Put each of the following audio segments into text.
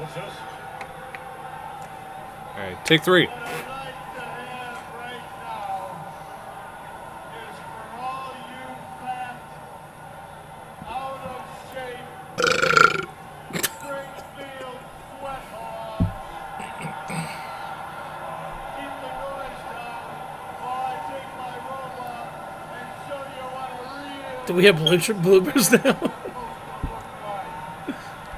All right, take three. Do we have blooper- bloopers now? look like.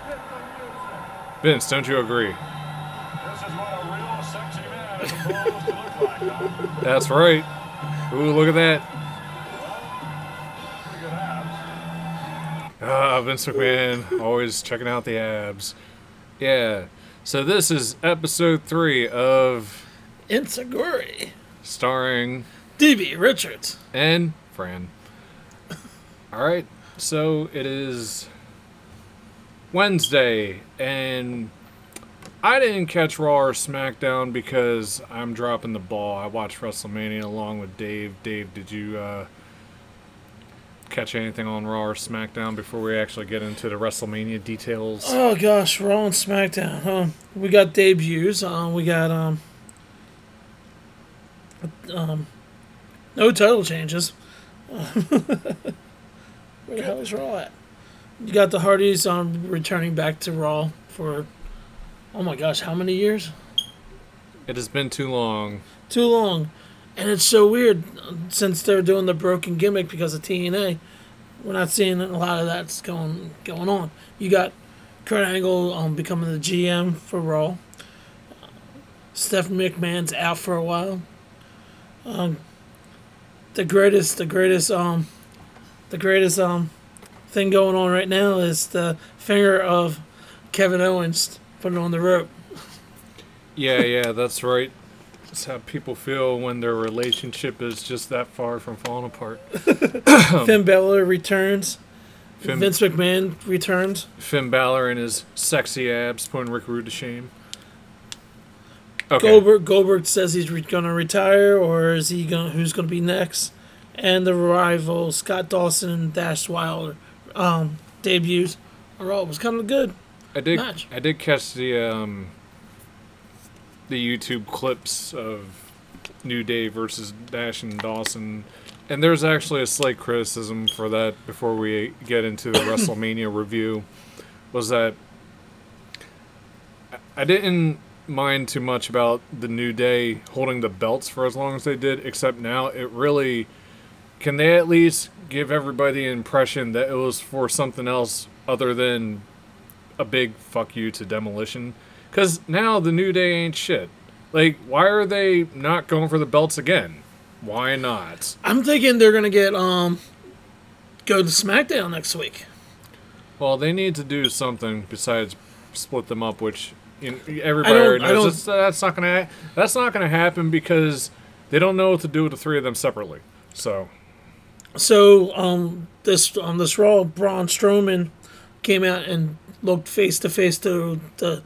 Hit the music. Vince, don't you agree? This is what a real sexy man is supposed to look like. That's right. Ooh, look at that. Pretty good abs. Ah, Vince McMahon, always checking out the abs. Yeah. So this is episode three of Enziguri. starring DB Richards. and Fran. All right. So it is Wednesday, and I didn't catch Raw or SmackDown because I'm dropping the ball. I watched WrestleMania along with Dave. Dave, did you uh, catch anything on Raw or SmackDown before we actually get into the WrestleMania details? Oh gosh, Raw and SmackDown. Huh? We got debuts. Um, we got um, um, no title changes. Where the hell is Raw at? You got the Hardys um returning back to Raw for, oh my gosh, how many years? It has been too long. Too long, and it's so weird uh, since they're doing the broken gimmick because of TNA. We're not seeing a lot of that's going going on. You got Kurt Angle um, becoming the GM for Raw. Stephanie McMahon's out for a while. Um, the greatest, the greatest, um, the greatest um, thing going on right now is the finger of Kevin Owens putting on the rope. Yeah, yeah, that's right. That's how people feel when their relationship is just that far from falling apart. Finn Balor returns. Finn, Vince McMahon returns. Finn Balor and his sexy abs putting Rick Rude to shame. Okay. Goldberg Goldberg says he's re- gonna retire, or is he gonna? Who's gonna be next? And the rival Scott Dawson and Dash Wilder um, debuts are all it was kind of good. I did. match. I did catch the um, the YouTube clips of New Day versus Dash and Dawson, and there's actually a slight criticism for that. Before we get into the WrestleMania review, was that I didn't mind too much about the New Day holding the belts for as long as they did, except now it really can they at least give everybody the impression that it was for something else other than a big fuck you to demolition? Because now the new day ain't shit. Like why are they not going for the belts again? Why not? I'm thinking they're gonna get um go to SmackDown next week. well they need to do something besides split them up which you know, everybody already knows. that's, that's not gonna that's not gonna happen because they don't know what to do with the three of them separately. So So um this on this Raw, Braun Strowman came out and looked face to face to the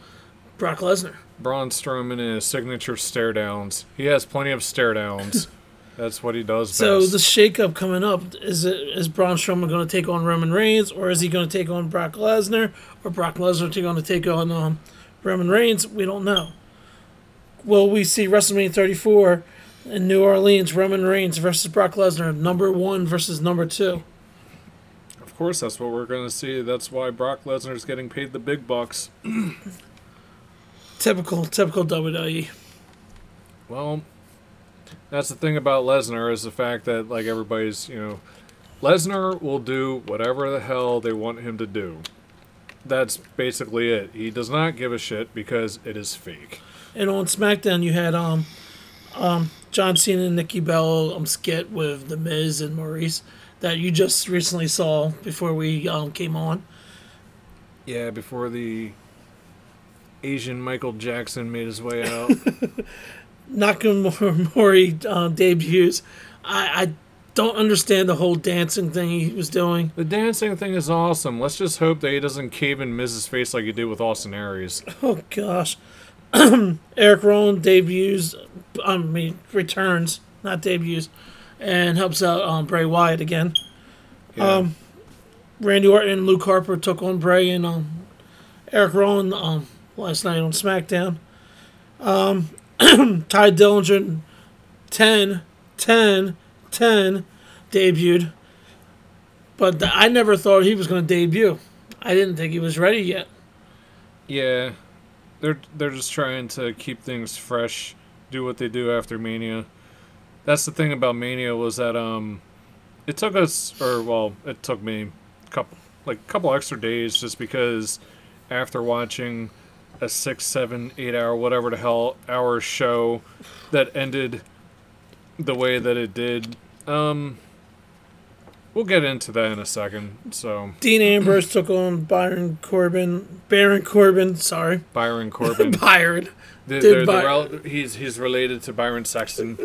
Brock Lesnar. Braun Strowman and his signature stare downs he has plenty of stare downs that's what he does So best. the shakeup coming up is it is Braun Strowman going to take on Roman Reigns, or is he going to take on Brock Lesnar, or Brock Lesnar going to take on um, Roman Reigns? We don't know. Will we see WrestleMania 34 in New Orleans? Roman Reigns versus Brock Lesnar, number one versus number two. Of course, that's what we're going to see. That's why Brock Lesnar's getting paid the big bucks. Typical, typical WWE. Well, that's the thing about Lesnar is the fact that like everybody's, you know, Lesnar will do whatever the hell they want him to do. That's basically it. He does not give a shit because it is fake. And on SmackDown, you had um, um, John Cena and Nikki Bella um, skit with The Miz and Maryse that you just recently saw before we um, came on. Yeah, before the Asian Michael Jackson made his way out. Nakamura uh, debuts. I, I don't understand the whole dancing thing he was doing. the dancing thing is awesome. Let's just hope that he doesn't cave in Miz's face like he did with Austin Aries. Oh gosh. Eric Rowan debuts, I mean returns, not debuts, and helps out um, Bray Wyatt again. Yeah. Um, Randy Orton and Luke Harper took on Bray, and um, Eric Rowan um, last night on SmackDown. Um, Tye Dillinger, 10, 10, 10, debuted. But I never thought he was going to debut. I didn't think he was ready yet. Yeah, they're they're just trying to keep things fresh, do what they do after Mania. That's the thing about Mania was that um, it took us, or well, it took me, a couple like a couple extra days just because after watching a six, seven, eight hour, whatever the hell hour show that ended the way that it did. Um, we'll get into that in a second. So Dean Ambrose took on Byron Corbin. Baron Corbin, sorry. Byron Corbin. Byron. The, Did they're the rel- he's he's related to Byron Saxton.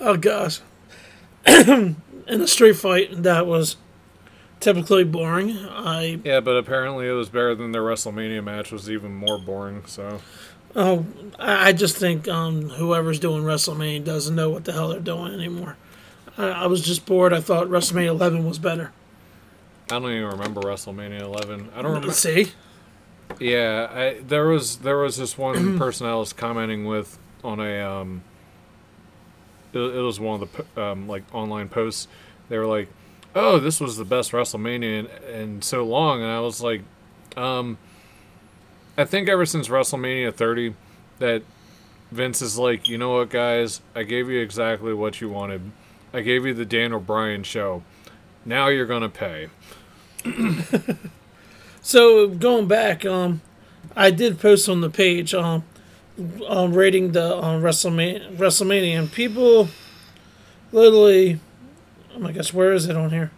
Oh gosh. In a street fight that was typically boring. I Yeah, but apparently it was better than their WrestleMania match. Was even more boring. So oh I I just think um, whoever's doing WrestleMania doesn't know what the hell they're doing anymore. I, I was just bored. I thought WrestleMania 11 was better. I don't even remember WrestleMania 11. I don't remember. See, Yeah, I there was there was this one person I was commenting with on a um. It, it was one of the um like online posts. They were like, "Oh, this was the best WrestleMania in, in so long," and I was like, um. I think ever since WrestleMania 30, that Vince is like, you know what, guys, I gave you exactly what you wanted. I gave you the Daniel Bryan show. Now you're gonna pay. so going back, um, I did post on the page um, um rating the um, WrestleMania WrestleMania and people literally. Oh my gosh, where is it on here?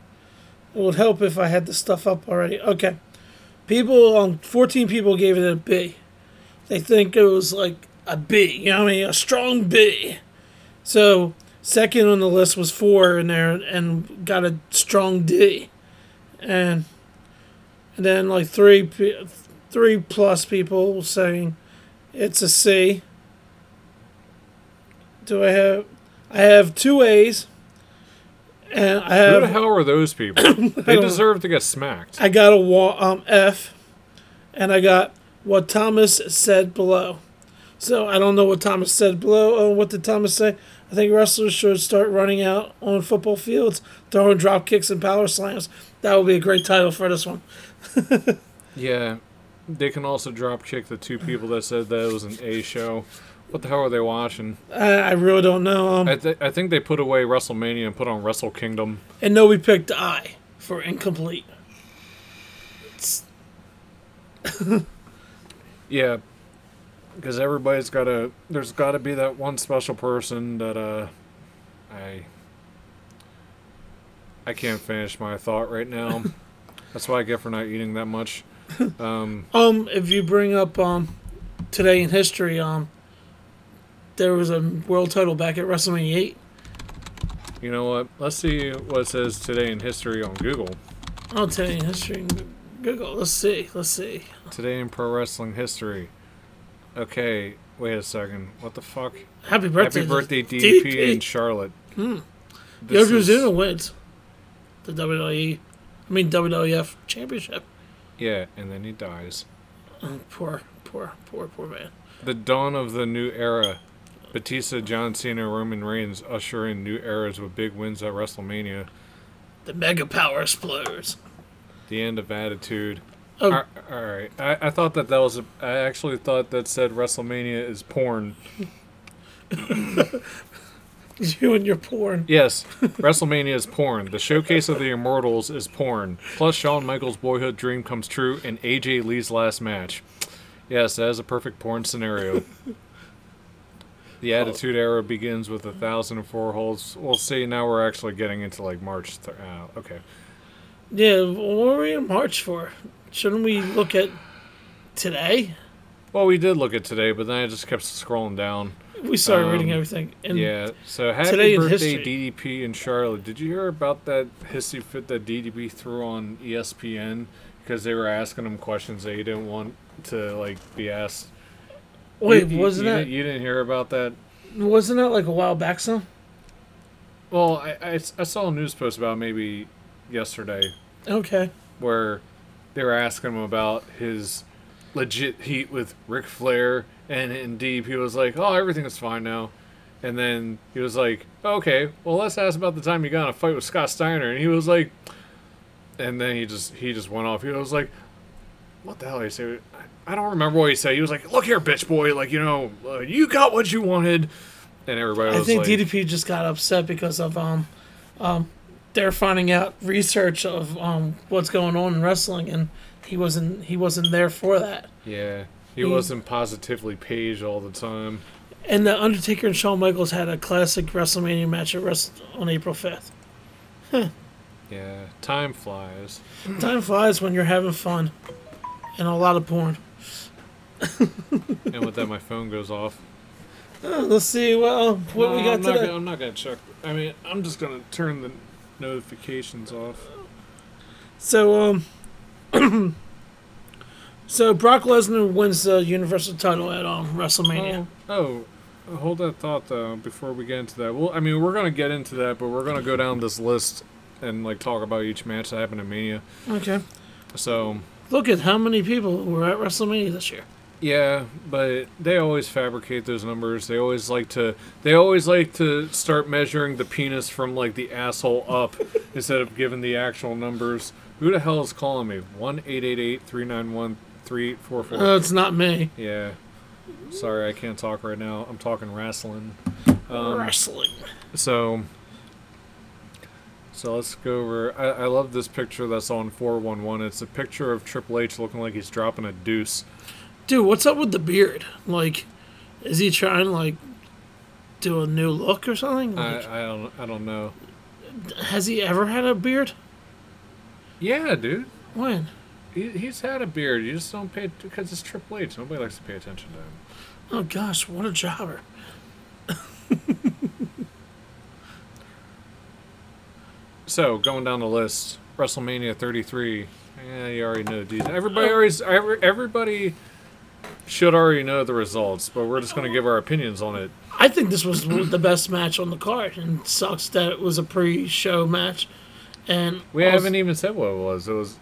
It would help if I had the stuff up already. Okay. People, um, 14 people gave it a B. They think it was like a B, you know what I mean? A strong B. So, second on the list was four in there and got a strong D. And, and then like three, three plus people saying it's a C. Do I have, I have two A's. And I have, Who the hell are those people? they deserve to get smacked. I got a wa- um, F, and I got what Thomas said below. So I don't know what Thomas said below. Oh, what did Thomas say? I think wrestlers should start running out on football fields, throwing drop kicks and power slams. That would be a great title for this one. Yeah, they can also drop kick the two people that said that it was an A show. What the hell are they watching? I, I really don't know. Um, I, th- I think they put away WrestleMania and put on Wrestle Kingdom. and no, we picked I for incomplete. Yeah, because everybody's got to. There's got to be that one special person that uh, I. I can't finish my thought right now. That's why I get for not eating that much. Um, Um, if you bring up um, today in history, um, there was a world title back at WrestleMania 8. you know what? Let's see what it says today in history on Google. Oh, today in history. Google. Let's see. Let's see. Today in pro wrestling history. Okay, wait a second. What the fuck? Happy birthday. Happy birthday, DDP and DDP. Charlotte. Hmm. Yokozuna wins the WWE. I mean WWF Championship. Yeah, and then he dies. Oh, poor, poor, poor, poor man. The dawn of the new era. Batista, John Cena, Roman Reigns usher in new eras with big wins at WrestleMania. The mega power explodes. The end of Attitude. Oh, All right, I, I thought that that was. A, I actually thought that said WrestleMania is porn. you and your porn. Yes, WrestleMania is porn. The showcase of the Immortals is porn. Plus, Shawn Michaels' boyhood dream comes true in AJ Lee's last match. Yes, that is a perfect porn scenario. The Attitude Era begins with a thousand and four holds. We'll see. Now we're actually getting into like March. Th- uh, okay. Yeah, what were we in March for? Shouldn't we look at today? Well, we did look at today, but then I just kept scrolling down. We started Um, reading everything. And Yeah. So happy Today birthday. DDP and Charlotte. Did you hear about that hissy fit that DDP threw on ESPN because they were asking him questions that he didn't want to like be asked? Wait, you- wasn't you, that You didn't hear about that? wasn't that like a while back? Some. Well, I, I, I saw a news post about maybe yesterday Okay. where they were asking him about his legit heat with Ric Flair, and in deep he was like, "Oh, everything is fine now." And then he was like, "Okay, well, let's ask about the time you got in a fight with Scott Steiner." And he was like, and then he just he just went off. He was like, "What the hell?" Did he say? I don't remember what he said. He was like, "Look here, bitch boy, like you know, uh, you got what you wanted." And everybody I think like, DDP just got upset because of um, um, they're finding out research of um what's going on in wrestling, and he wasn't he wasn't there for that. "Yeah." He He- wasn't positively paged all the time. And the Undertaker and Shawn Michaels had a classic WrestleMania match at Rest on April fifth. Yeah, time flies. Time flies when you're having fun, and a lot of porn. and with that, my phone goes off. Uh, let's see. Well, what No, we got I'm not today? Gonna, I'm not gonna check. I mean, I'm just gonna turn the notifications off. So um, so Brock Lesnar wins the Universal title at um WrestleMania. Oh, oh, hold that thought though before we get into that. Well, I mean, we're gonna get into that, but we're gonna go down this list and like talk about each match that happened in Mania. Okay. So Look at how many people were at WrestleMania this year. Yeah, but they always fabricate those numbers. They always like to. They always like to start measuring the penis from like the asshole up instead of giving the actual numbers. Who the hell is calling me? One eight eight eight three nine one three eight four four. Uh, it's not me. Yeah. Sorry, I can't talk right now. I'm talking wrestling. Um, Wrestling. So, so let's go over. I, I love this picture that's on 411. It's a picture of Triple H looking like he's dropping a deuce. Dude, what's up with the beard? Like, is he trying to like do a new look or something? I, Like, I don't I don't know. has he ever had a beard? Yeah, dude. When? He, he's had a beard. You just don't pay because it's Triple H. Nobody likes to pay attention to him. Oh gosh, what a jobber! So going down the list, WrestleMania 33. Yeah, you already know dude. Everybody oh. always every, everybody should already know the results, but we're just gonna give our opinions on it. I think this was the best match on the card, and it sucks that it was a pre-show match. And We also- haven't even said what it was. It was.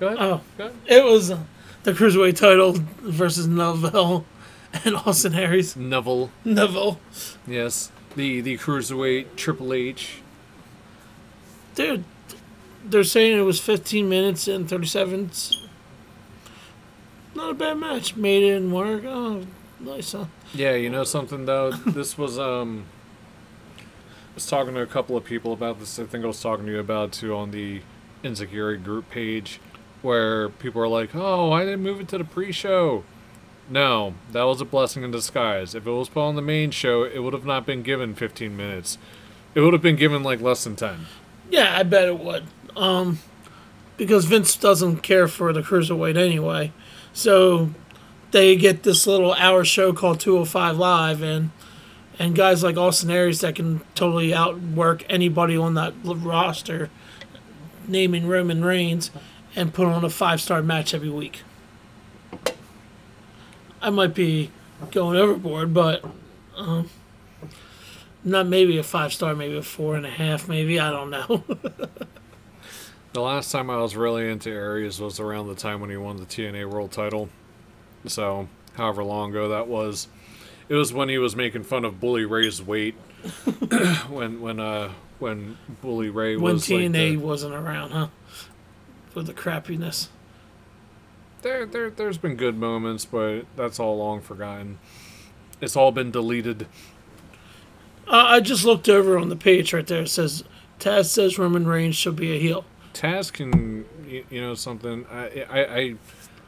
Go ahead. Oh, Go ahead. it was uh, the cruiserweight title versus Neville and Austin Aries. Neville. Neville, Yes. The the cruiserweight Triple H. dude, they're saying it was 15 minutes and 37. Not a bad match. Made it in work. Oh, nice. Huh? Yeah, you know something though. this was um. I was talking to a couple of people about this. I think I was talking to you about it too on the Enziguri group page, where people are like, "Oh, why did they move it to the pre-show?" No, that was a blessing in disguise. If it was put on the main show, it would have not been given 15 minutes. It would have been given like less than 10. Yeah, I bet it would. Um, because Vince doesn't care for the cruiserweight anyway, so they get this little hour show called 205 Live, and and guys like Austin Aries that can totally outwork anybody on that roster, naming Roman Reigns, and put on a five star match every week. I might be going overboard, but um, not maybe a five star, maybe a four and a half, maybe I don't know. The last time I was really into Aries was around the time when he won the TNA World Title. So, however long ago that was, it was when he was making fun of Bully Ray's weight. when when uh when Bully Ray when was like TNA the- wasn't around, huh? For the crappiness. there there there's been good moments, but that's all long forgotten. It's all been deleted. Uh, I just looked over on the page right there. It says Taz says Roman Reigns should be a heel. Taz can you, you know something I I. I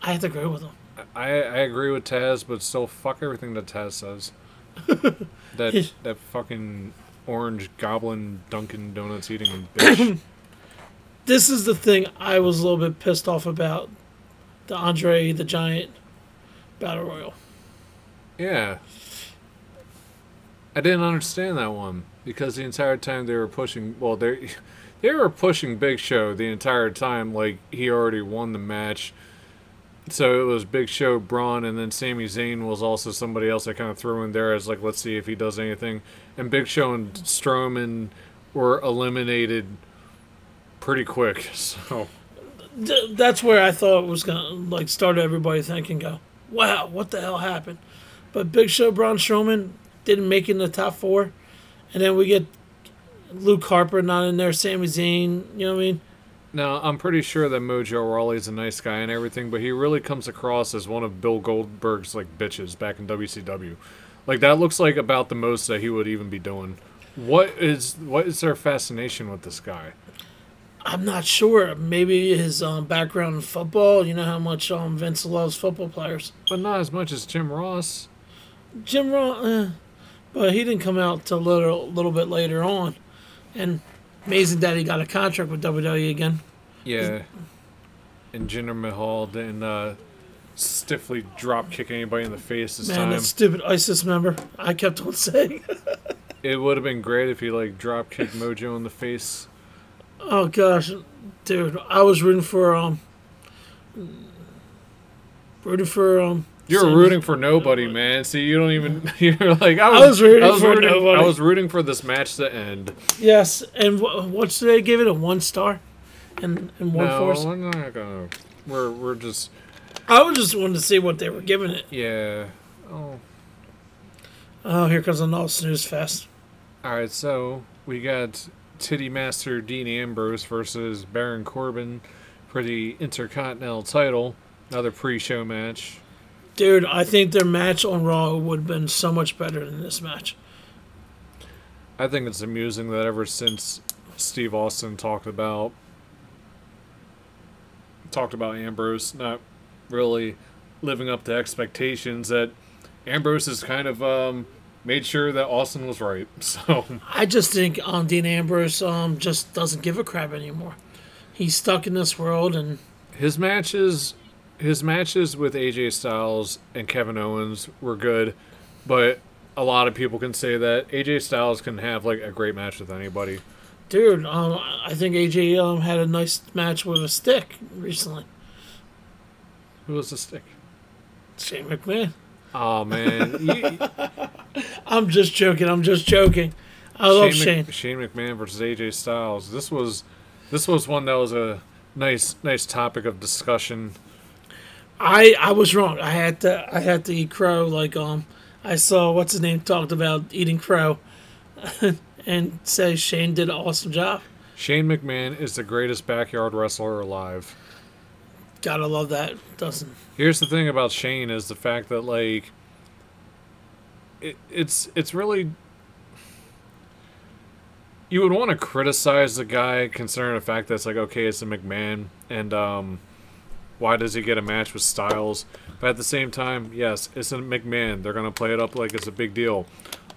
I have to agree with him. I, I agree with Taz, but still, fuck everything that Taz says. that that fucking orange goblin Dunkin' Donuts eating bitch. This is the thing I was a little bit pissed off about the Andre the Giant Battle Royal. yeah, I didn't understand that one because the entire time they were pushing. Well, they they were pushing Big Show the entire time. Like he already won the match. So it was Big Show, Braun, and then Sami Zayn was also somebody else I kind of threw in there as like, let's see if he does anything. And Big Show and Strowman were eliminated pretty quick. So that's where I thought it was gonna like start everybody thinking, go, wow, what the hell happened? But Big Show Braun Strowman didn't make it in the top four, and then we get Luke Harper not in there, Sami Zayn. You know what I mean? Now, I'm pretty sure that Mojo Rawley's a nice guy and everything, but he really comes across as one of Bill Goldberg's like bitches back in WCW. Like that looks like about the most that he would even be doing. What is what is their fascination with this guy? I'm not sure. Maybe his um, background in football. You know how much um, Vince loves football players. But not as much as Jim Ross. Jim Ross, eh, but he didn't come out till a little, little bit later on. And amazing that he got a contract with WWE again. Yeah. And Jinder Mahal didn't uh, stiffly drop kick anybody in the face this Man, time. that stupid ISIS member. I kept on saying. It would have been great if he like drop kicked Mojo in the face. oh gosh, dude, I was rooting for um, rooting for um. You're Sami- rooting for nobody, man. See, you don't even. You're like I I was. was rooting for rooting, nobody. I was rooting for this match to end. Yes, and wh- what should they give it? A one star, and in one no, force. we're not gonna. We're we're just I was just wanting to see what they were giving it. yeah. Oh, Oh, here comes another snooze fest. all right. So we got Titty Master Dean Ambrose versus Baron Corbin for the Intercontinental title. Another pre-show match. Dude, I think their match on Raw would have been so much better than this match. I think it's amusing that ever since Steve Austin talked about talked about Ambrose not really living up to expectations that Ambrose has kind of um, made sure that Austin was right. So I just think um, Dean Ambrose um, just doesn't give a crap anymore. He's stuck in this world, and his matches his matches with AJ Styles and Kevin Owens were good, but a lot of people can say that AJ Styles can have like a great match with anybody. dude, um, I think AJ um, had a nice match with a stick recently. Who was the stick? Shane McMahon. Oh man, you, I'm just joking. I'm just joking. I love Shane. Mc- Shane McMahon versus AJ Styles. This was this was one that was a nice nice topic of discussion. I I was wrong. I had to I had to eat crow. Like um, I saw what's his name talked about eating crow, and say Shane did an awesome job. Shane McMahon is the greatest backyard wrestler alive. Gotta love that. Doesn't Here's the thing about Shane is the fact that like it, it's it's really you would want to criticize the guy considering the fact that it's like okay it's a McMahon and um why does he get a match with Styles but at the same time yes it's a McMahon they're gonna play it up like it's a big deal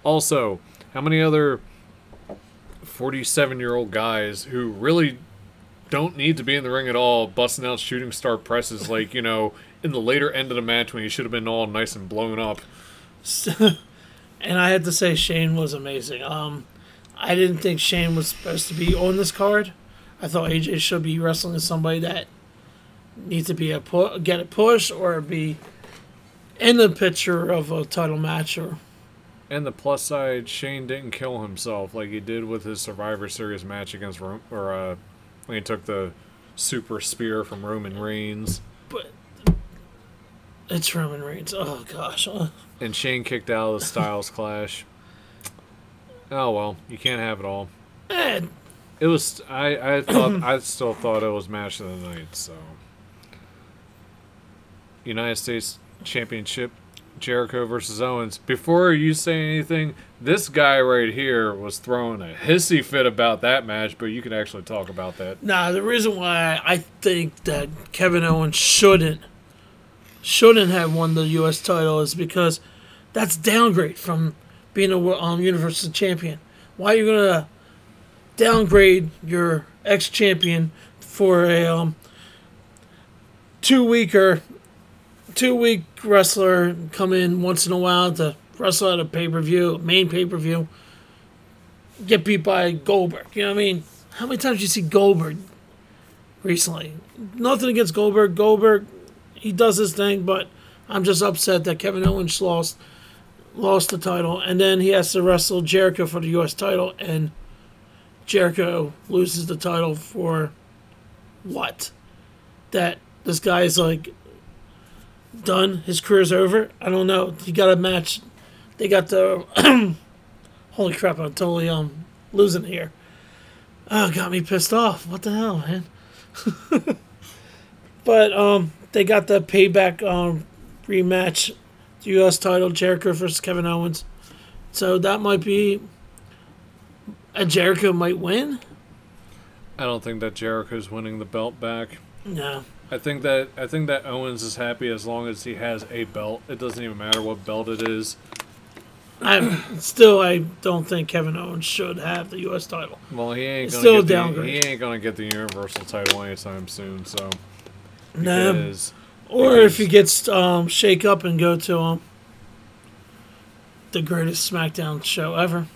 also how many other 47 year old guys who really don't need to be in the ring at all, busting out shooting star presses like, you know, in the later end of the match when he should have been all nice and blown up. and I had to say Shane was amazing. Um, I didn't think Shane was supposed to be on this card. I thought AJ should be wrestling somebody that needs to be a pu- get a push or be in the picture of a title match or And the plus side, Shane didn't kill himself like he did with his Survivor Series match against Ro- or uh, when he took the super spear from Roman Reigns. but it's Roman Reigns. Oh gosh. And Shane kicked out of the Styles Clash. Oh well, you can't have it all. and It was I I thought I still thought it was match of the night. So United States Championship, Jericho versus Owens. Before you say anything, this guy right here was throwing a hissy fit about that match, but you can actually talk about that. Nah, the reason why I think that Kevin Owens shouldn't shouldn't have won the U.S. title is because that's downgrade from being a um, Universal Champion. Why are you gonna downgrade your ex champion for a um, two weeker, two week wrestler come in once in a while to wrestle at a pay per view, main pay per view, get beat by Goldberg? You know what I mean? How many times do you see Goldberg recently? Nothing against Goldberg. Goldberg, he does his thing, but I'm just upset that Kevin Owens lost lost the title, and then he has to wrestle Jericho for the U.S. title, and Jericho loses the title for what? that this guy is like done, his career's over. I don't know. You got a match. They got the. holy crap! I'm totally um losing here. Oh, got me pissed off. What the hell, man? but um, they got the payback um rematch, the U.S. title, Jericho versus Kevin Owens. So that might be. And Jericho might win. I don't think that Jericho's winning the belt back. No. I think that I think that Owens is happy as long as he has a belt. It doesn't even matter what belt it is. I'm still I don't think Kevin Owens should have the U.S. title. Well, he ain't gonna still get the, downgrade. he ain't gonna get the Universal title anytime soon. So No. because Or if he gets um, shake up and go to um, the greatest SmackDown show ever.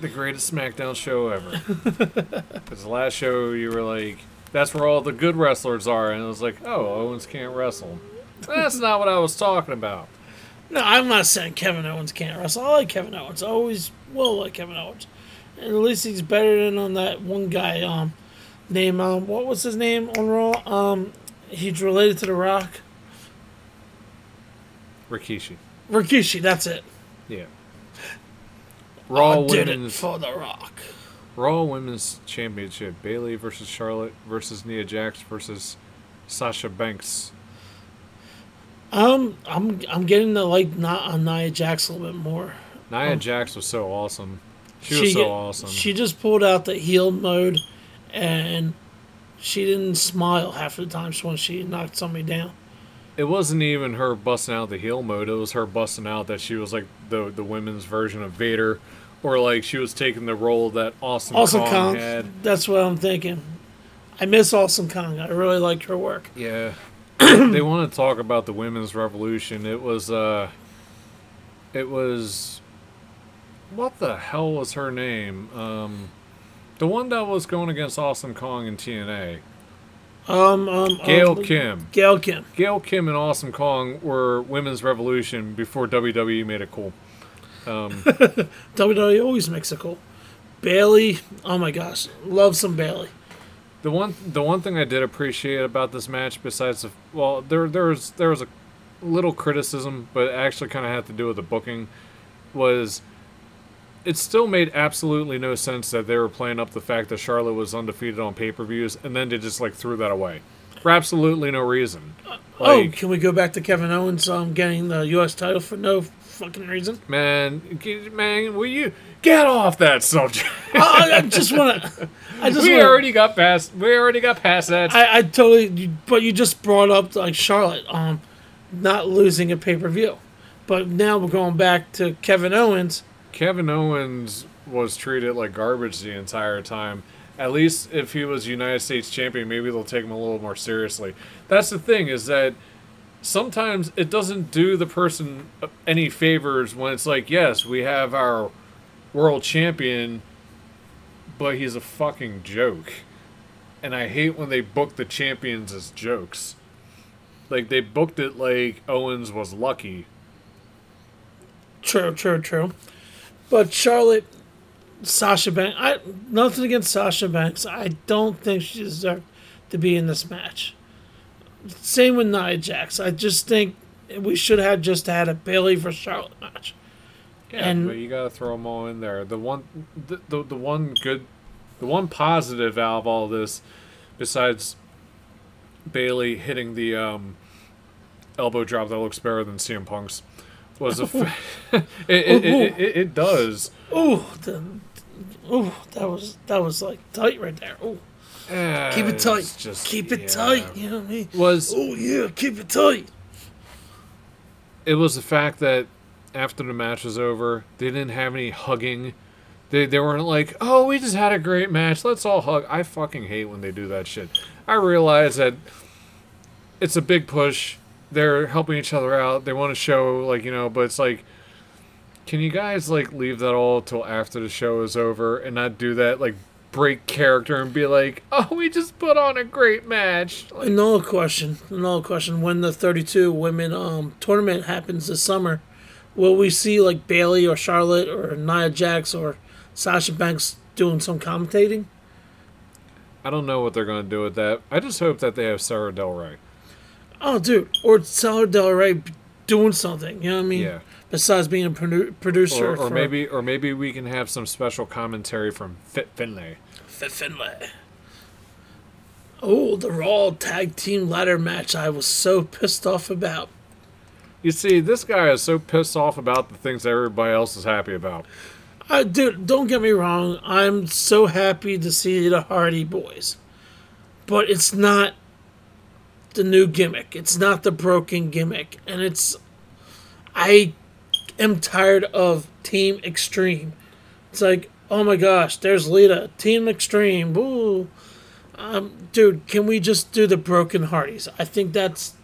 the greatest SmackDown show ever. Because the last show you were like, that's where all the good wrestlers are, and it was like, oh, Owens can't wrestle. That's not what I was talking about. No, I'm not saying Kevin Owens can't wrestle. I like Kevin Owens. I always will like Kevin Owens. And at least he's better than on that one guy, um, name, um, what was his name on Raw? Um, he's related to The Rock. Rikishi. Rikishi, that's it. Yeah. Raw I for The Rock. Raw Women's Championship: Bayley versus Charlotte versus Nia Jax versus Sasha Banks. Um, I'm I'm getting the like not on Nia Jax a little bit more. Nia Oh. Jax was so awesome. She was so get- awesome. She just pulled out the heel mode, and she didn't smile half the time when she knocked somebody down. it wasn't even her busting out the heel mode. It was her busting out that she was like the the women's version of Vader, or like she was taking the role that Awesome, Awesome Kong, Kong. had. That's what I'm thinking. I miss Awesome Kong. I really liked her work. Yeah. they want to talk about the women's revolution. It was uh it was what the hell was her name? Um the one that was going against Awesome Kong in TNA. Um, um, Gail um, Kim. Gail Kim. Gail Kim and Awesome Kong were women's revolution before WWE made it cool. Um, WWE always makes it cool. Bayley. Oh my gosh, love some Bayley. the one the one thing I did appreciate about this match besides the well there there was there was a little criticism but it actually kind of had to do with the booking was it still made absolutely no sense that they were playing up the fact that Charlotte was undefeated on pay-per-views and then they just like threw that away for absolutely no reason. oh, Like, can we go back to Kevin Owens um, getting the U.S. title for no fucking reason? man, man, will you get off that subject? I, I just want to. I just we wanna, already got past. We already got past that. I, I totally. you- But you just brought up like Charlotte, um, not losing a pay per view, but now we're going back to Kevin Owens. Kevin Owens was treated like garbage the entire time. At least if he was United States champion, maybe they'll take him a little more seriously. That's the thing is that sometimes it doesn't do the person any favors when it's like, yes, we have our world champion, but he's a fucking joke. And I hate when they book the champions as jokes. Like they booked it like Owens was lucky. True, true, true. But Charlotte, Sasha Banks. I nothing against Sasha Banks. I don't think she deserved to be in this match. Same with Nia Jax. I just think we should have just had a Bayley versus Charlotte match. Yeah, And- but you gotta throw them all in there. The one, the, the the one good, the one positive out of all this, besides Bayley hitting the um, elbow drop that looks better than CM Punk's, was a. Fa- it, it, it, it, it does. Ooh, the, ooh, that was that was like tight right there. Ooh, keep it tight. Just, keep it yeah. tight. You know what I mean? Was Oh yeah, keep it tight. it was the fact that after the match was over, they didn't have any hugging. They, they weren't like, oh, we just had a great match. Let's all hug. I fucking hate when they do that shit. I realize that it's a big push. They're helping each other out. They want to show, like, you know, but it's like, can you guys, like, leave that all till after the show is over and not do that, like, break character and be like, oh, we just put on a great match? Like, Another question. Another question. When the 32 women um tournament happens this summer, will we see like Bayley or Charlotte or Nia Jax or Sasha Banks doing some commentating? I don't know what they're going to do with that. I just hope that they have Sara Del Rey. Oh, dude, or Sara Del Rey doing something. You know what I mean? Yeah. Besides being a produ- producer, Or, or for maybe or maybe we can have some special commentary from Fit Finlay. Finlay. Oh, the Raw Tag Team Ladder match! I was so pissed off about. You see, this guy is so pissed off about the things everybody else is happy about. Uh, dude, don't get me wrong. I'm so happy to see the Hardy Boys, but it's not the new gimmick. It's not the broken gimmick, and it's. I am tired of Team Extreme. It's like, oh my gosh, there's Lita, Team Extreme, woo. Um, dude, can we just do the Broken Hardys? I think that's.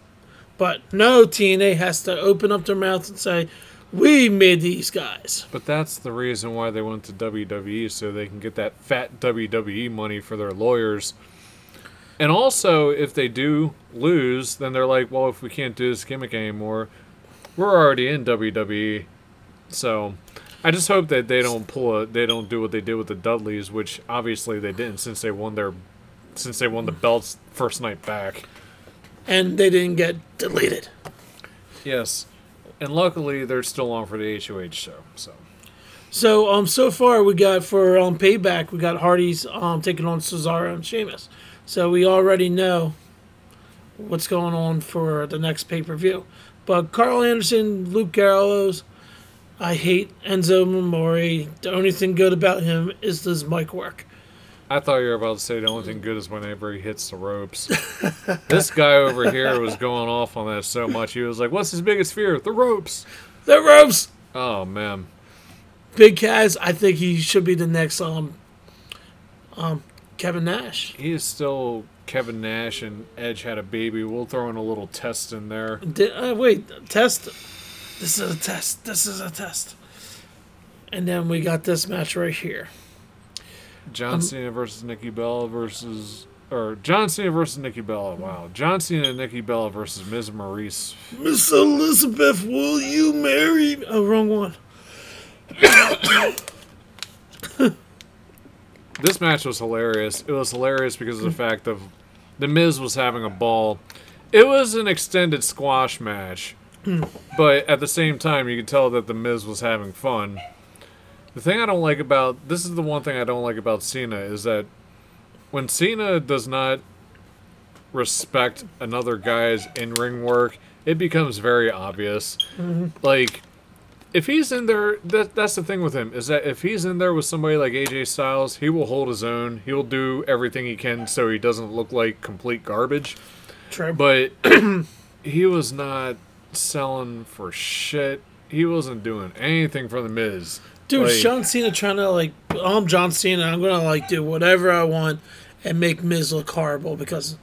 But no, TNA has to open up their mouth and say, we made these guys. But that's the reason why they went to WWE so they can get that fat WWE money for their lawyers. And also, if they do lose, then they're like, well, if we can't do this gimmick anymore, we're already in WWE. So, I just hope that they don't pull a, they don't do what they did with the Dudleys, which obviously they didn't since they won their, since they won the belts first night back. And they didn't get deleted. Yes, and luckily they're still on for the HOH show. So. So um, so far we got for um payback we got Hardy's um taking on Cesaro and Sheamus. So we already know what's going on for the next pay per view. But Karl Anderson, Luke Gallows, I hate Enzo Amore. The only thing good about him is his mic work. I thought you were about to say the only thing good is whenever he hits the ropes. this guy over here was going off on that so much. He was like, "What's his biggest fear? The ropes." The ropes. Oh man, Big Cass, I think he should be the next um um Kevin Nash. he is still Kevin Nash and Edge had a baby. We'll throw in a little test in there. Did, uh, wait, test. This is a test. This is a test. And then we got this match right here. John um, Cena versus Nikki Bella versus or John Cena versus Nikki Bella. Wow, John Cena and Nikki Bella versus Ms. Maryse. Miss Elizabeth, will you marry? me? Oh, wrong one. this match was hilarious. It was hilarious because of the fact of the Miz was having a ball. It was an extended squash match, but at the same time, you could tell that the Miz was having fun. The thing I don't like about this is the one thing I don't like about Cena is that when Cena does not respect another guy's in ring work, it becomes very obvious. Mm-hmm. Like if he's in there, that that's the thing with him is that if he's in there with somebody like AJ Styles, he will hold his own. He will do everything he can so he doesn't look like complete garbage. True. But he was not selling for shit. He wasn't doing anything for the Miz. Dude, Like, John Cena trying to like, I'm John Cena. I'm gonna like do whatever I want and make Miz look horrible because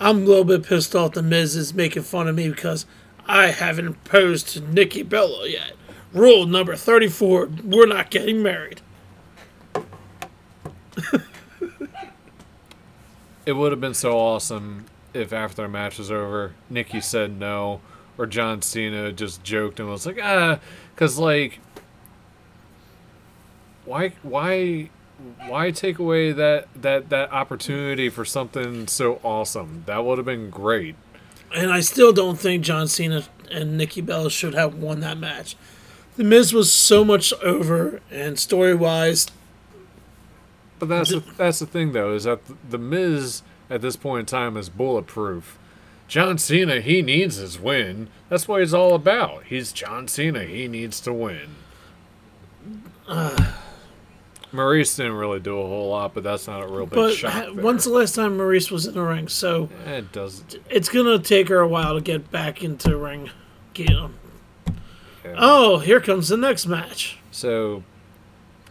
I'm a little bit pissed off. The Miz is making fun of me because I haven't proposed to Nikki Bella yet. Rule number 34: We're not getting married. it would have been so awesome if after the match was over, Nikki said no, or John Cena just joked and was like, ah, because like, why, why, why take away that that that opportunity for something so awesome? That would have been great. And I still don't think John Cena and Nikki Bella should have won that match. The Miz was so much over, and story wise, But that's the, that's the thing though is that the Miz at this point in time is bulletproof. John Cena, he needs his win. That's what he's all about. He's John Cena. He needs to win. Maryse didn't really do a whole lot, but that's not a real big but shock. ha- there. when's the last time Maryse was in the ring? So it does. it's gonna take her a while to get back into the ring. Get yeah. Oh, here comes the next match. So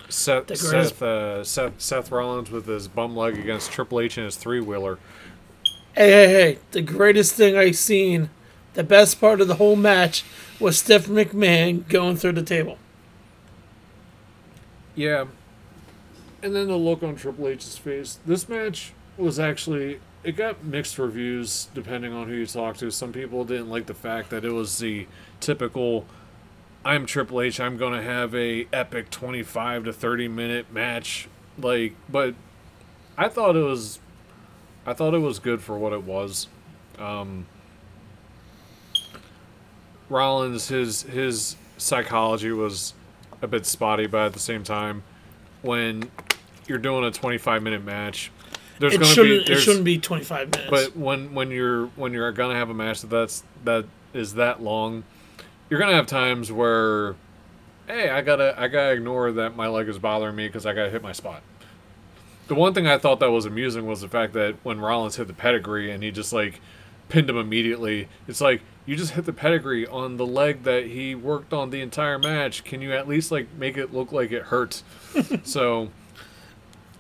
Seth Seth, uh, Seth Seth Rollins with his bum leg against Triple H and his three wheeler. Hey, hey, hey! The greatest thing I've seen, the best part of the whole match was Steph McMahon going through the table. Yeah. And then the look on Triple H's face. This match was actually it got mixed reviews depending on who you talk to. Some people didn't like the fact that it was the typical I'm Triple H, I'm going to have a epic 25 to 30 minute match like but I thought it was I thought it was good for what it was. Um Rollins his his psychology was a bit spotty, but at the same time, when you're doing a 25 minute match, there's It going to be shouldn't. It shouldn't be 25 minutes. but when when you're when you're gonna have a match that that's that is that long, you're gonna have times where, hey, I gotta I gotta ignore that my leg is bothering me because I gotta hit my spot. The one thing I thought that was amusing was the fact that when Rollins hit the pedigree and he just like pinned him immediately, it's like you just hit the pedigree on the leg that he worked on the entire match. Can you at least like make it look like it hurts? so.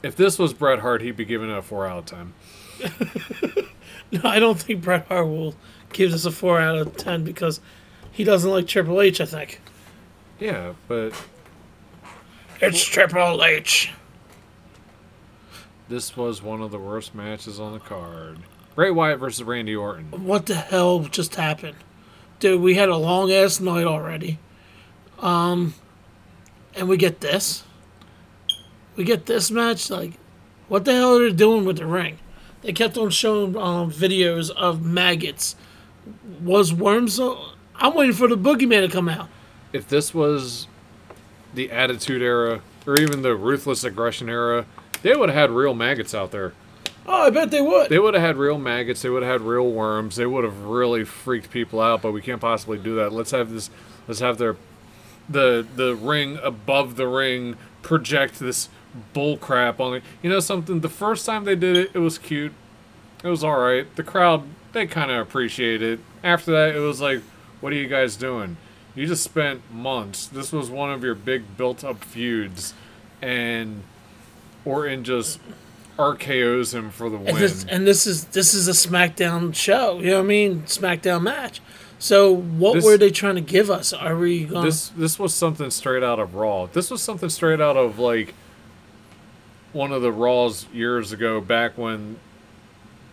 If this was Bret Hart, he'd be giving it a four out of ten. no, I don't think Bret Hart will give this a four out of 10 because he doesn't like Triple H. I think Yeah, but it's Triple H. This was one of the worst matches on the card. Bray Wyatt versus Randy Orton. What the hell just happened, dude? We had a long ass night already. Um, and we get this. We get this match. Like, what the hell are they doing with the ring? They kept on showing um, videos of maggots. Was worms? I'm waiting for the boogeyman to come out. If this was the Attitude Era or even the Ruthless Aggression Era, they would have had real maggots out there. Oh, I bet they would. They would have had real maggots. They would have had real worms. They would have really freaked people out. But we can't possibly do that. Let's have this. Let's have their the the ring above the ring project this bull crap on it. You know something? The first time they did it, it was cute. It was all right. The crowd they kind of appreciated it. After that, it was like, what are you guys doing? You just spent months. This was one of your big built-up feuds, and Orton just RKO's him for the win. And this, and this is this is a SmackDown show. You know what I mean? SmackDown match. So what This- were they trying to give us? Are we going? This this was something straight out of Raw. This was something straight out of like one of the Raws years ago, back when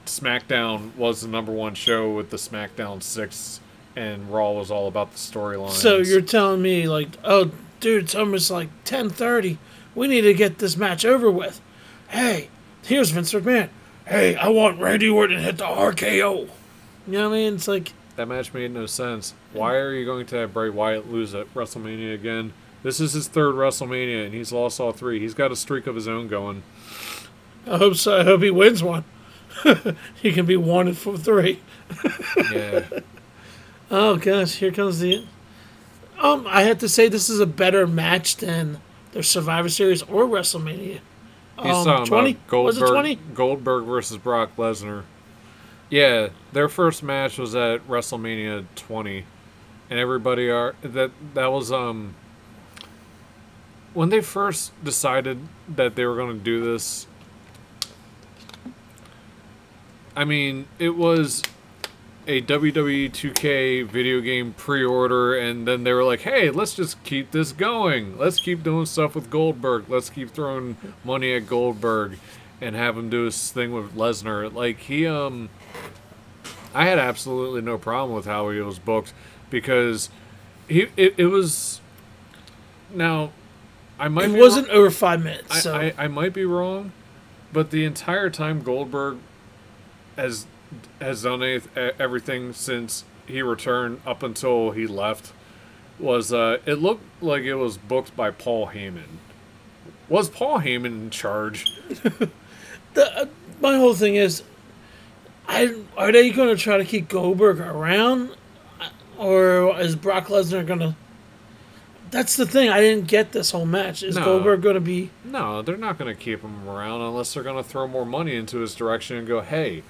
SmackDown was the number one show with the SmackDown Six, and Raw was all about the storyline. so you're telling me like, oh, dude, it's almost like ten thirty. We need to get this match over with. Hey, here's Vince McMahon. Hey, I want Randy Orton to hit the RKO. You know what I mean? It's like that match made no sense. Why are you going to have Bray Wyatt lose at WrestleMania again? This is his third WrestleMania, and he's lost all three. He's got a streak of his own going. I hope so. I hope he wins one. he can be one for three. Yeah. Oh gosh, here comes the. Um, I have to say this is a better match than their Survivor Series or WrestleMania. He's Um, talking 20? about Goldberg, Was it 20? Goldberg versus Brock Lesnar. Yeah, their first match was at WrestleMania 20, and everybody are that that was um when they first decided that they were going to do this. I mean, it was a WWE 2K video game pre-order, and then they were like, "Hey, let's just keep this going. Let's keep doing stuff with Goldberg. Let's keep throwing money at Goldberg, and have him do his thing with Lesnar." Like he, um, I had absolutely no problem with how he was booked because he, it, it was. Now, I might It wasn't wrong- over five minutes. I, So I, I might be wrong, but the entire time Goldberg has has done everything since he returned up until he left was uh, it looked like it was booked by Paul Heyman. Was Paul Heyman in charge? the, uh, my whole thing is, I are they going to try to keep Goldberg around, or is Brock Lesnar going to? That's the thing. I didn't get this whole match. Is No. Goldberg going to be? No, they're not going to keep him around unless they're going to throw more money into his direction and go, "Hey,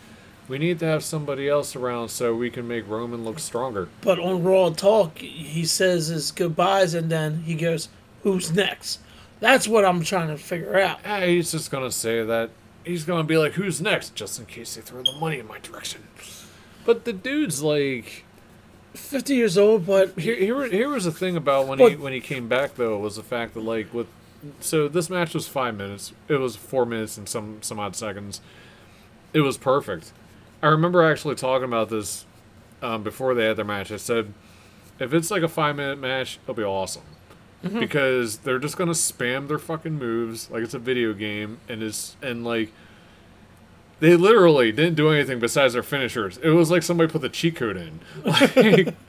we need to have somebody else around so we can make Roman look stronger." But on Raw Talk, he says his goodbyes, and then he goes, "Who's next?" That's what I'm trying to figure out. Ah, he's just gonna say that he's gonna be like, "Who's next?" Just in case they throw the money in my direction. But the dude's like, Fifty years old, but here, here, here was the thing about when he when he came back though was the fact that like with, so this match was five minutes. It was four minutes and some some odd seconds. It was perfect. I remember actually talking about this um, before they had their match. I said, if it's like a five minute match, it'll be awesome. Because they're just gonna spam their fucking moves like it's a video game, and it's and like they literally didn't do anything besides their finishers. It was like somebody put the cheat code in. Like,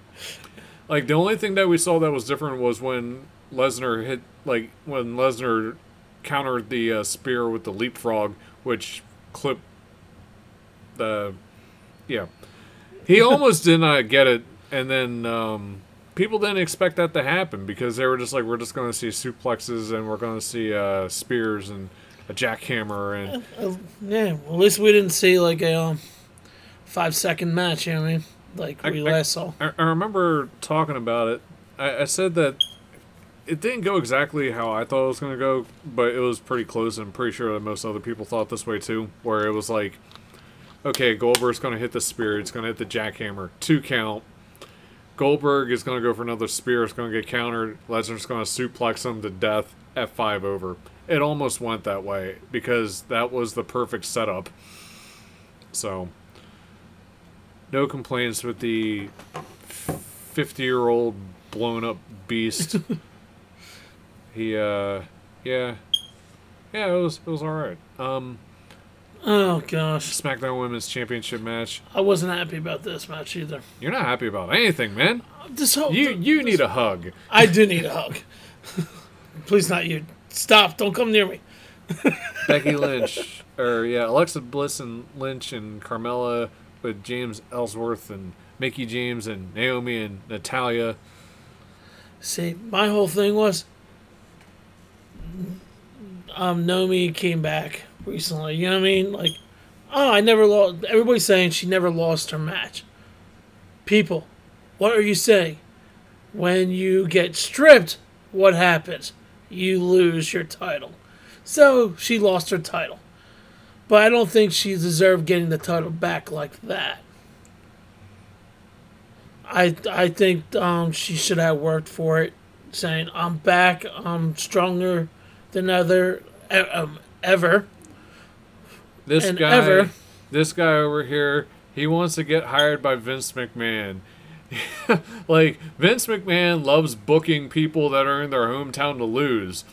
Like the only thing that we saw that was different was when Lesnar hit, like when Lesnar countered the uh, spear with the leapfrog, which clipped the, yeah, he almost did not get it, and then um, people didn't expect that to happen because they were just like, we're just going to see suplexes and we're going to see uh, spears and a jackhammer and Uh, yeah, well, at least we didn't see like a um, five second match. You know what I mean? Like we I- last saw. I, I remember talking about it. I, I said that it didn't go exactly how I thought it was going to go, but it was pretty close. I'm pretty sure that most other people thought this way too, where it was like, okay, Goldberg's going to hit the spear, it's going to hit the jackhammer, two count. Goldberg is going to go for another spear, it's going to get countered. Lesnar's going to suplex him to death, F5 over. It almost went that way because that was the perfect setup. So, no complaints with the 50 year old blown up beast. he, uh, yeah. Yeah, it was, it was alright. Um, Oh gosh, SmackDown Women's Championship match. I wasn't happy about this match either. You're not happy about anything, man. This whole You, you need a hug. I do need a hug. Please, not you. Stop! Don't come near me. Becky Lynch, or yeah, Alexa Bliss and Lynch and Carmella with James Ellsworth and Mickie James and Naomi and Natalya. See, my whole thing was, um, Naomi came back recently. You know what I mean? Like, oh, I never lost. Everybody's saying she never lost her match. People, what are you saying? When you get stripped, what happens? You lose your title. So she lost her title. But I don't think she deserved getting the title back like that. I I think um, she should have worked for it, saying I'm back, I'm stronger than um, ever. This guy, ever- this guy over here, he wants to get hired by Vince McMahon. like Vince McMahon loves booking people that are in their hometown to lose.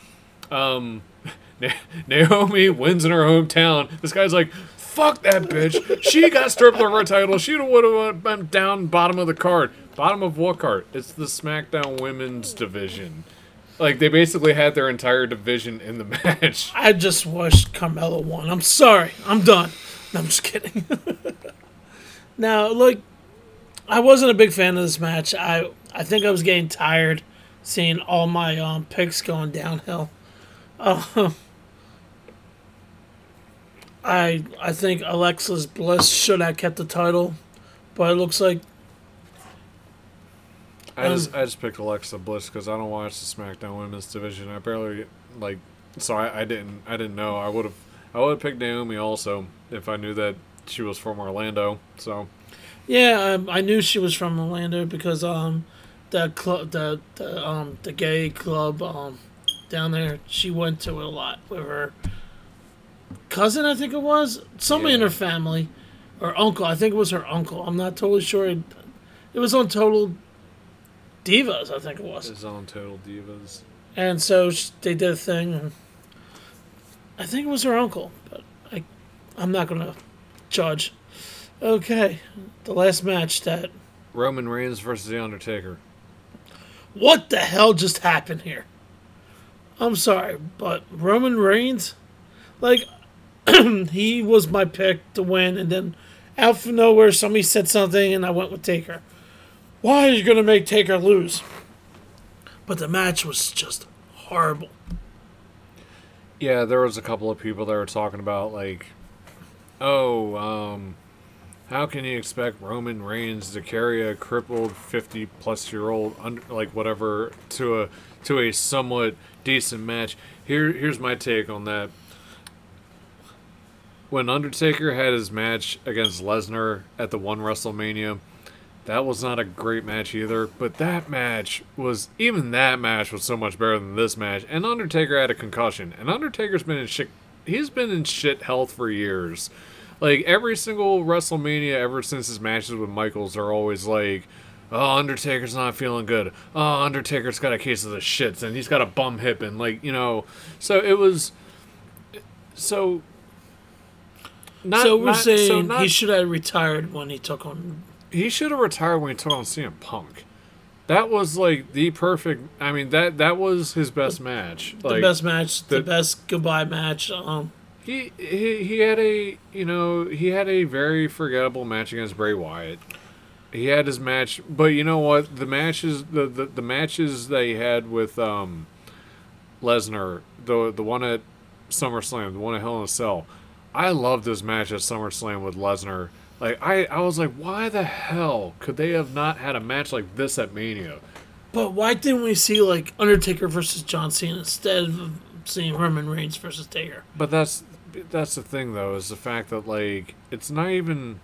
Um, Na- Naomi wins in her hometown. This guy's like, "Fuck that bitch! She got stripped of her title. She would have been down bottom of the card. Bottom of what card? It's the SmackDown Women's division. Like they basically had their entire division in the match. I just wish Carmella won. I'm sorry. I'm done. I'm just kidding. now, like, I wasn't a big fan of this match. I I think I was getting tired seeing all my um, picks going downhill. Uh, I I think Alexa's Bliss should have kept the title, but it looks like I just I just picked Alexa Bliss because I don't watch the SmackDown Women's division. I barely like, so I, I didn't I didn't know. I would have I would have picked Naomi also if I knew that she was from Orlando. So Yeah, um, I knew she was from Orlando because um, the club, the, the um, the gay club um, down there, she went to it a lot with her cousin. I think it was somebody in her family, or uncle. I think it was her uncle. I'm not totally sure. It, it was on Total Divas. I think it was. his own Total Divas. And so they did a thing, I think it was her uncle, but I, I'm not gonna judge. Okay, the last match that Roman Reigns versus The Undertaker. what the hell just happened here? I'm sorry, but Roman Reigns, like, he was my pick to win, and then out of nowhere, somebody said something, and I went with Taker. Why are you gonna make Taker lose? But the match was just horrible. Yeah, there was a couple of people that were talking about like, oh, um, how can you expect Roman Reigns to carry a crippled fifty plus year old under like whatever to a to a somewhat decent match? Here, here's my take on that. When Undertaker had his match against Lesnar at the one WrestleMania, that was not a great match either, but that match was even that match was so much better than this match. And Undertaker had a concussion, and Undertaker's been in shit. He's been in shit health for years. Like every single WrestleMania ever since his matches with Michaels are always like, "Oh, Undertaker's not feeling good. Oh, Undertaker's got a case of the shits, and he's got a bum hip, and like you know." So it was. So. Not, so we're not- saying so not- he should have retired when he took on. He should have retired when he took on CM Punk. that was like the perfect. I mean that that was his best match. The best match, the, the- best goodbye match. Um, he, he he had a you know he had a very forgettable match against Bray Wyatt. He had his match, but you know what? The matches the the, the matches that he had with um Lesnar, the the one at SummerSlam, the one at Hell in a Cell. I loved this match at SummerSlam with Lesnar. Like I, I was like, why the hell could they have not had a match like this at Mania? but why didn't we see like Undertaker versus John Cena instead of seeing Roman Reigns versus Taker? But that's that's the thing though, is the fact that like it's not even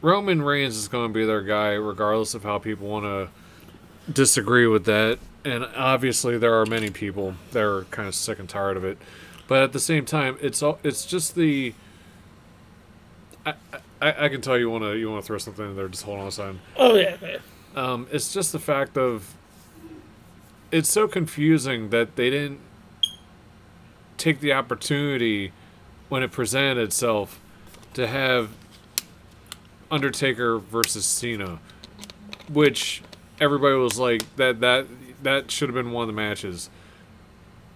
Roman Reigns is going to be their guy regardless of how people want to disagree with that. And obviously there are many people that are kind of sick and tired of it. But at the same time, it's all it's just the I, I, I can tell you want to you want to throw something in there. Just hold on a second. Oh yeah, yeah. Um, it's just the fact of it's so confusing that they didn't take the opportunity when it presented itself to have Undertaker versus Cena, which everybody was like that that that should have been one of the matches.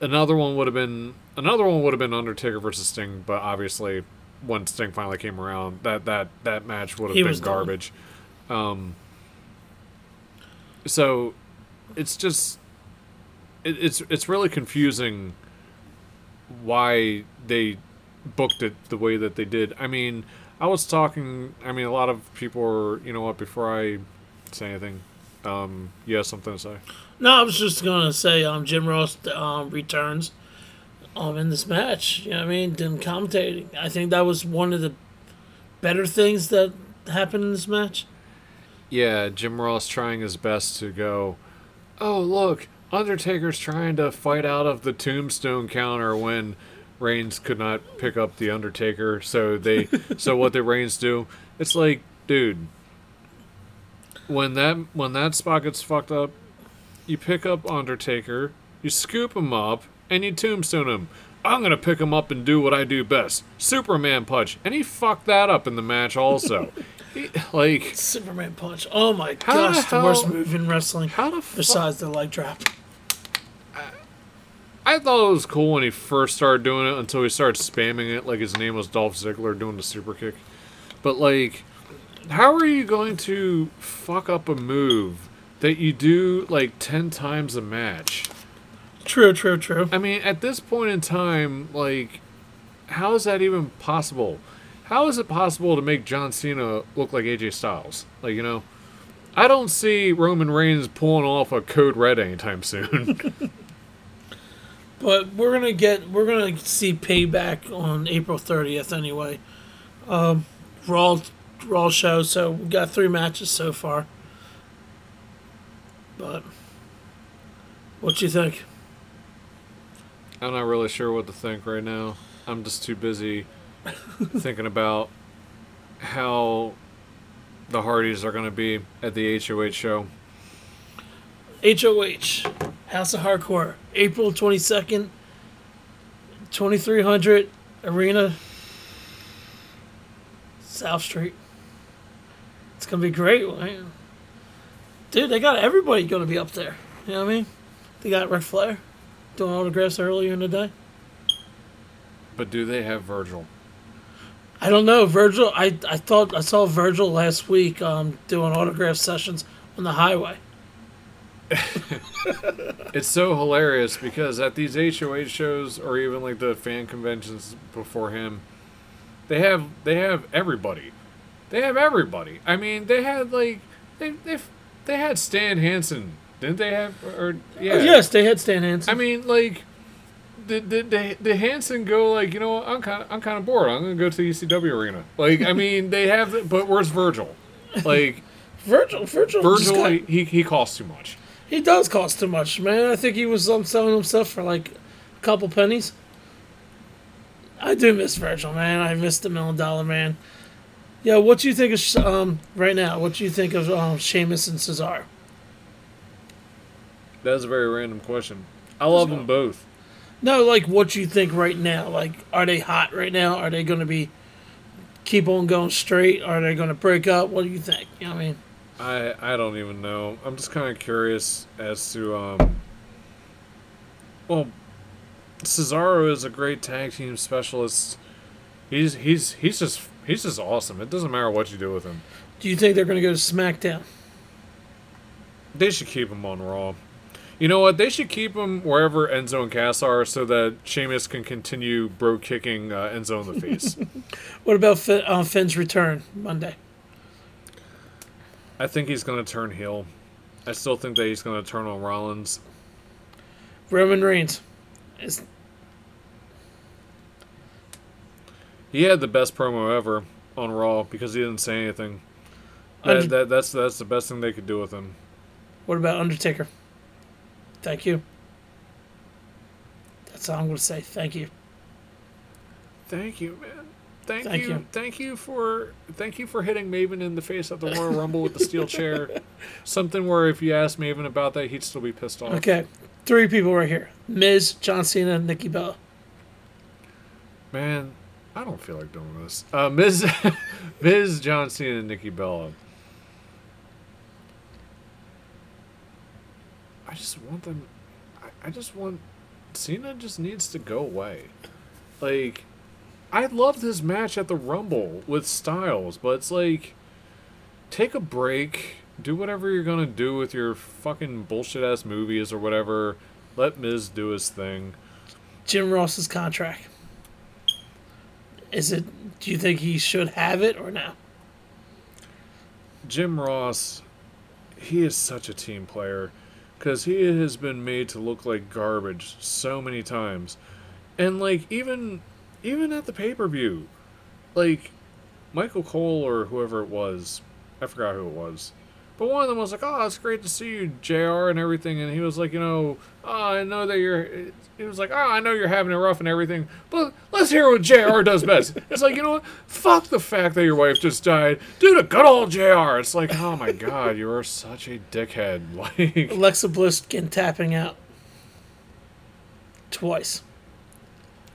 Another one would have been another one would have been Undertaker versus Sting, but obviously when Sting finally came around, that that that match would have He been garbage. Um, so it's just it, it's it's really confusing why they booked it the way that they did. I mean, I was talking. I mean, a lot of people were. You know what? Before I say anything, um, you have something to say. No, I was just gonna say, um, Jim Ross um, returns, um, in this match. You know what I mean? Didn't commentating. I think that was one of the better things that happened in this match. Yeah, Jim Ross trying his best to go. Oh look, Undertaker's trying to fight out of the Tombstone counter when Reigns could not pick up the Undertaker. So they, so what did Reigns do? It's like, dude, when that when that spot gets fucked up, you pick up Undertaker, you scoop him up, and you tombstone him. I'm gonna pick him up and do what I do best, Superman punch, and he fucked that up in the match also. He- like, Superman punch. Oh my How the gosh, the worst hell- move in wrestling. how the? Besides the leg drop. I thought it was cool when he first started doing it until he started spamming it like his name was Dolph Ziggler doing the super kick. But like, how are you going to fuck up a move that you do like ten times a match? True, true, true. I mean, at this point in time, like, how is that even possible? How is it possible to make John Cena look like AJ Styles? Like, you know, I don't see Roman Reigns pulling off a code red anytime soon. But we're gonna get we're gonna see payback on April thirtieth anyway. Um, Raw Raw show, so we got three matches so far. But what do you think? I'm not really sure what to think right now. I'm just too busy thinking about how the Hardys are going to be at the HOH show. HOH House of Hardcore, April twenty second, twenty three hundred Arena, South Street. It's gonna be great, dude. They got everybody gonna be up there. You know what I mean? They got Ric Flair doing autographs earlier in the day. But do they have Virgil? I don't know, Virgil. I I thought I saw Virgil last week um, doing autograph sessions on the highway. It's so hilarious because at these HOH shows or even like the fan conventions before him, they have they have everybody. They have everybody. I mean, they had like they they they had Stan Hansen, didn't they have? Or yeah, Yes, they had Stan Hansen. I mean, like, did did did, did Hansen go like you know what? I'm kind of I'm kind of bored. I'm gonna go to the ECW arena. Like, I mean, they have, the, but where's Virgil? Like, Virgil, Virgil, Virgil, got- he he costs too much. He does cost too much, man. I think he was um, selling himself for like a couple pennies. I do miss Virgil, man. I miss the Million Dollar Man. Yeah, what do you think of um right now? What do you think of um Sheamus and Cesaro? That's a very random question. I love them both. No, like what you think right now? Like, are they hot right now? Are they going to be keep on going straight? Are they going to break up? What do you think? You know what I mean? I I don't even know. I'm just kind of curious as to um. Well, Cesaro is a great tag team specialist. He's he's he's just he's just awesome. It doesn't matter what you do with him. Do you think they're going to go to SmackDown? They should keep him on Raw. You know what? They should keep him wherever Enzo and Cass are, so that Sheamus can continue bro kicking uh, Enzo in the face. What about Finn, uh, Finn's return Monday? I think he's gonna turn heel. I still think that he's gonna turn on Rollins. Roman Reigns. Is, He had the best promo ever on Raw because he didn't say anything. That, that, that's that's the best thing they could do with him. what about Undertaker? Thank you. That's all I'm going to say. Thank you. Thank you, man. Thank, Thank you. you. Thank you for thank you for hitting Maven in the face at the Royal Rumble with the steel chair. Something where if you asked Maven about that, he'd still be pissed off. Okay. Three people right here Miz, John Cena, Nikki Bella. Man, I don't feel like doing this. Uh, Miz, Miz, John Cena, and Nikki Bella. I just want them. I, I just want. Cena just needs to go away. Like, I loved his match at the Rumble with Styles, but it's like, take a break. Do whatever you're gonna do with your fucking bullshit ass movies or whatever. Let Miz do his thing. Jim Ross's contract. Is it, do you think he should have it or no? Jim Ross, he is such a team player because he has been made to look like garbage so many times, and like even even at the pay per view, like Michael Cole or whoever it was, I forgot who it was. But one of them was like, "Oh, it's great to see you, Jr." and everything, and he was like, "You know, oh, I know that you're." He was like, "Oh, I know you're having it rough and everything, but let's hear what Jr. does best." It's like, you know what? Fuck the fact that your wife just died, dude. A good old Jr. It's like, oh my god, you are such a dickhead. Like, Alexa Bliss getting tapping out. Twice.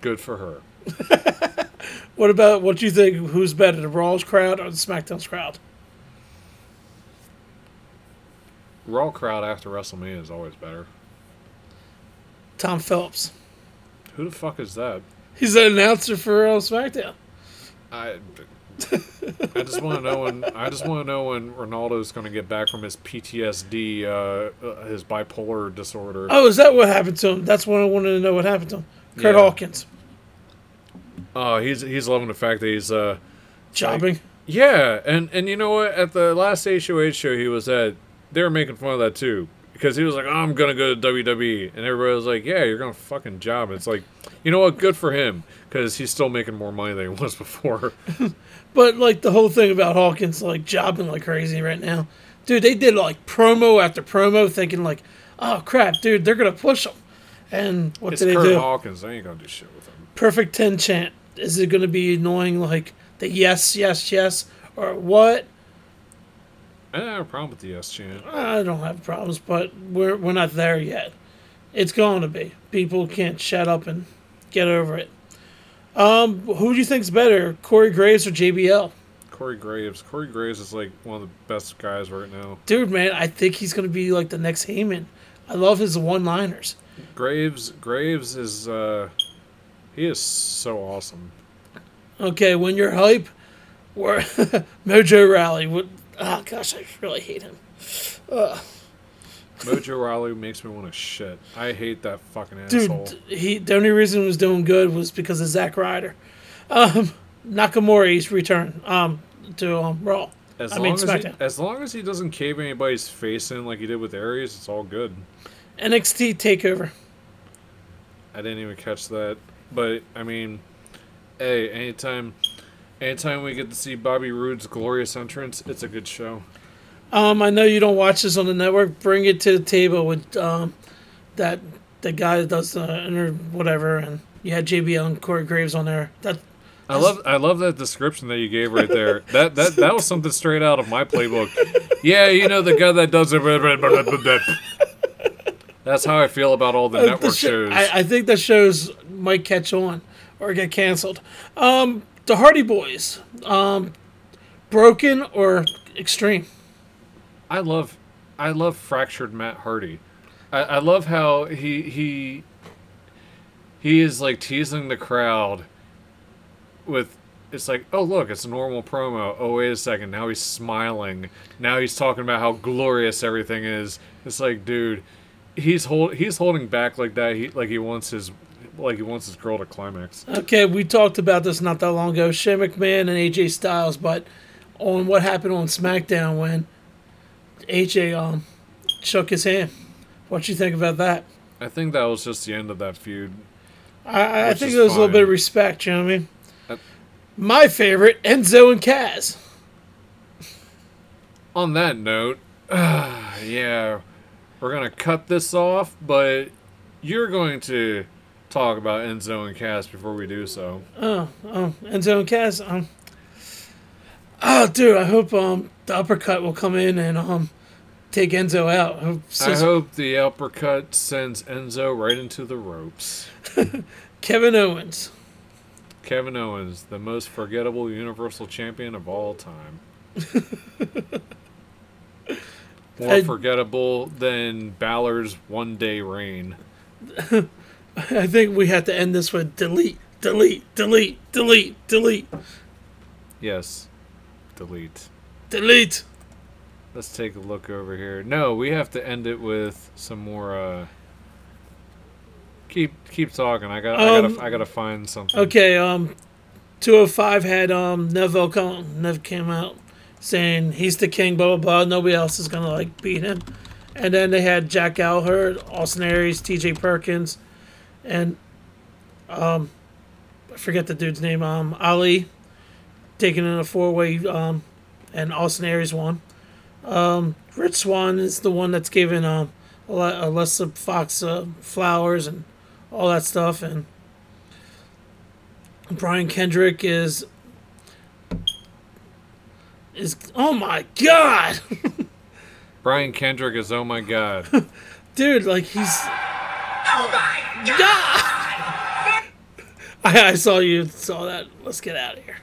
good for her. What about what do you think? Who's better, the Raw's crowd or the SmackDown's crowd? Raw crowd after WrestleMania is always better. Tom Phillips. Who the fuck is that? He's an announcer for uh, SmackDown. I, I just want to know when I just want to know when Ronaldo's going to get back from his PTSD, uh, uh, his bipolar disorder. Oh, is that what happened to him? That's what I wanted to know what happened to him. Curt Yeah. Hawkins. Oh, he's he's loving the fact that he's uh, Jobbing. yeah, and and you know what? At the last HOH show he was at, they were making fun of that too because he was like, oh, "I'm gonna go to WWE," and everybody was like, "Yeah, you're gonna fucking job." It's like, you know what? Good for him because he's still making more money than he was before. But like the whole thing about Hawkins like jobbing like crazy right now. Dude, they did like promo after promo thinking like, oh crap, dude, they're gonna push him. And what it's did they Curt do? Hawkins. They ain't gonna do shit with him. Perfect ten chant. Is it gonna be annoying like the yes, yes, yes, or what? I don't have a problem with the yes chant. I don't have problems, but we're we're not there yet. It's going to be. People can't shut up and get over it. Um, who do you think's better, Corey Graves or JBL? Corey Graves. Corey Graves is like one of the best guys right now. Dude, man, I think he's gonna be like the next Heyman. I love his one-liners. Graves Graves is uh he is so awesome. Okay, when you're hype, or Mojo Rawley. Oh gosh, I really hate him. Mojo Rawley makes me want to shit. I hate that fucking Dude, asshole. he the only reason he was doing good was because of Zack Ryder. Um, Nakamura's return um, to um, Raw. As I long mean as he, as long as he doesn't cave anybody's face in like he did with Aries, it's all good. NXT Takeover. I didn't even catch that, but I mean, hey, anytime, anytime we get to see Bobby Roode's glorious entrance, it's a good show. Um, I know you don't watch this on the network. Bring it to the table with um, that the guy that does the inter whatever, and you had JBL and Corey Graves on there. That I love I love that description that you gave right there. That that that was something straight out of my playbook. Yeah, you know the guy that does it. That's how I feel about all the Uh, the network shows. I, I think the shows might catch on or get canceled. Um, the Hardy Boys, um, broken or extreme? I love, I love fractured Matt Hardy. I, I love how he he he is like teasing the crowd with it's like oh look it's a normal promo. Oh wait a second. Now he's smiling. Now he's talking about how glorious everything is. It's like dude he's hold he's holding back like that. He like he wants his like he wants his girl to climax Okay, we talked about this not that long ago. Shane McMahon and AJ Styles, but on what happened on SmackDown when AJ um shook his hand. What you think about that? I think that was just the end of that feud I, I think there was a little bit of respect. You know what I mean? Uh, My favorite, Enzo and Cass. on that note yeah we're gonna cut this off but you're going to talk about Enzo and Cass before we do so Oh, oh, Enzo and Cass. Um, oh, dude, I hope um the uppercut will come in and um take Enzo out. I hope- I hope the uppercut sends Enzo right into the ropes. Kevin Owens. Kevin Owens, the most forgettable Universal Champion of all time. More I- forgettable than Balor's one day reign. I think we have to end this with delete, delete, delete, delete, delete, Yes. Delete. delete. Let's take a look over here. No, we have to end it with some more uh Keep keep talking. I got I Um, gotta I gotta find something. Okay, um, 205 had um Neville come, Nev came out saying he's the king, blah blah blah. Nobody else is gonna like beat him. And then they had Jack Gallagher, Austin Aries, T.J. Perkins, and um, I forget the dude's name. Um, Ali taking in a four way. Um, and Austin Aries won. Um, Rich Swann is the one that's giving um Alicia Fox uh, flowers and all that stuff, and Brian Kendrick is is oh my god, Brian Kendrick is oh my god. dude! Like he's oh I saw you saw that. Let's get out of here.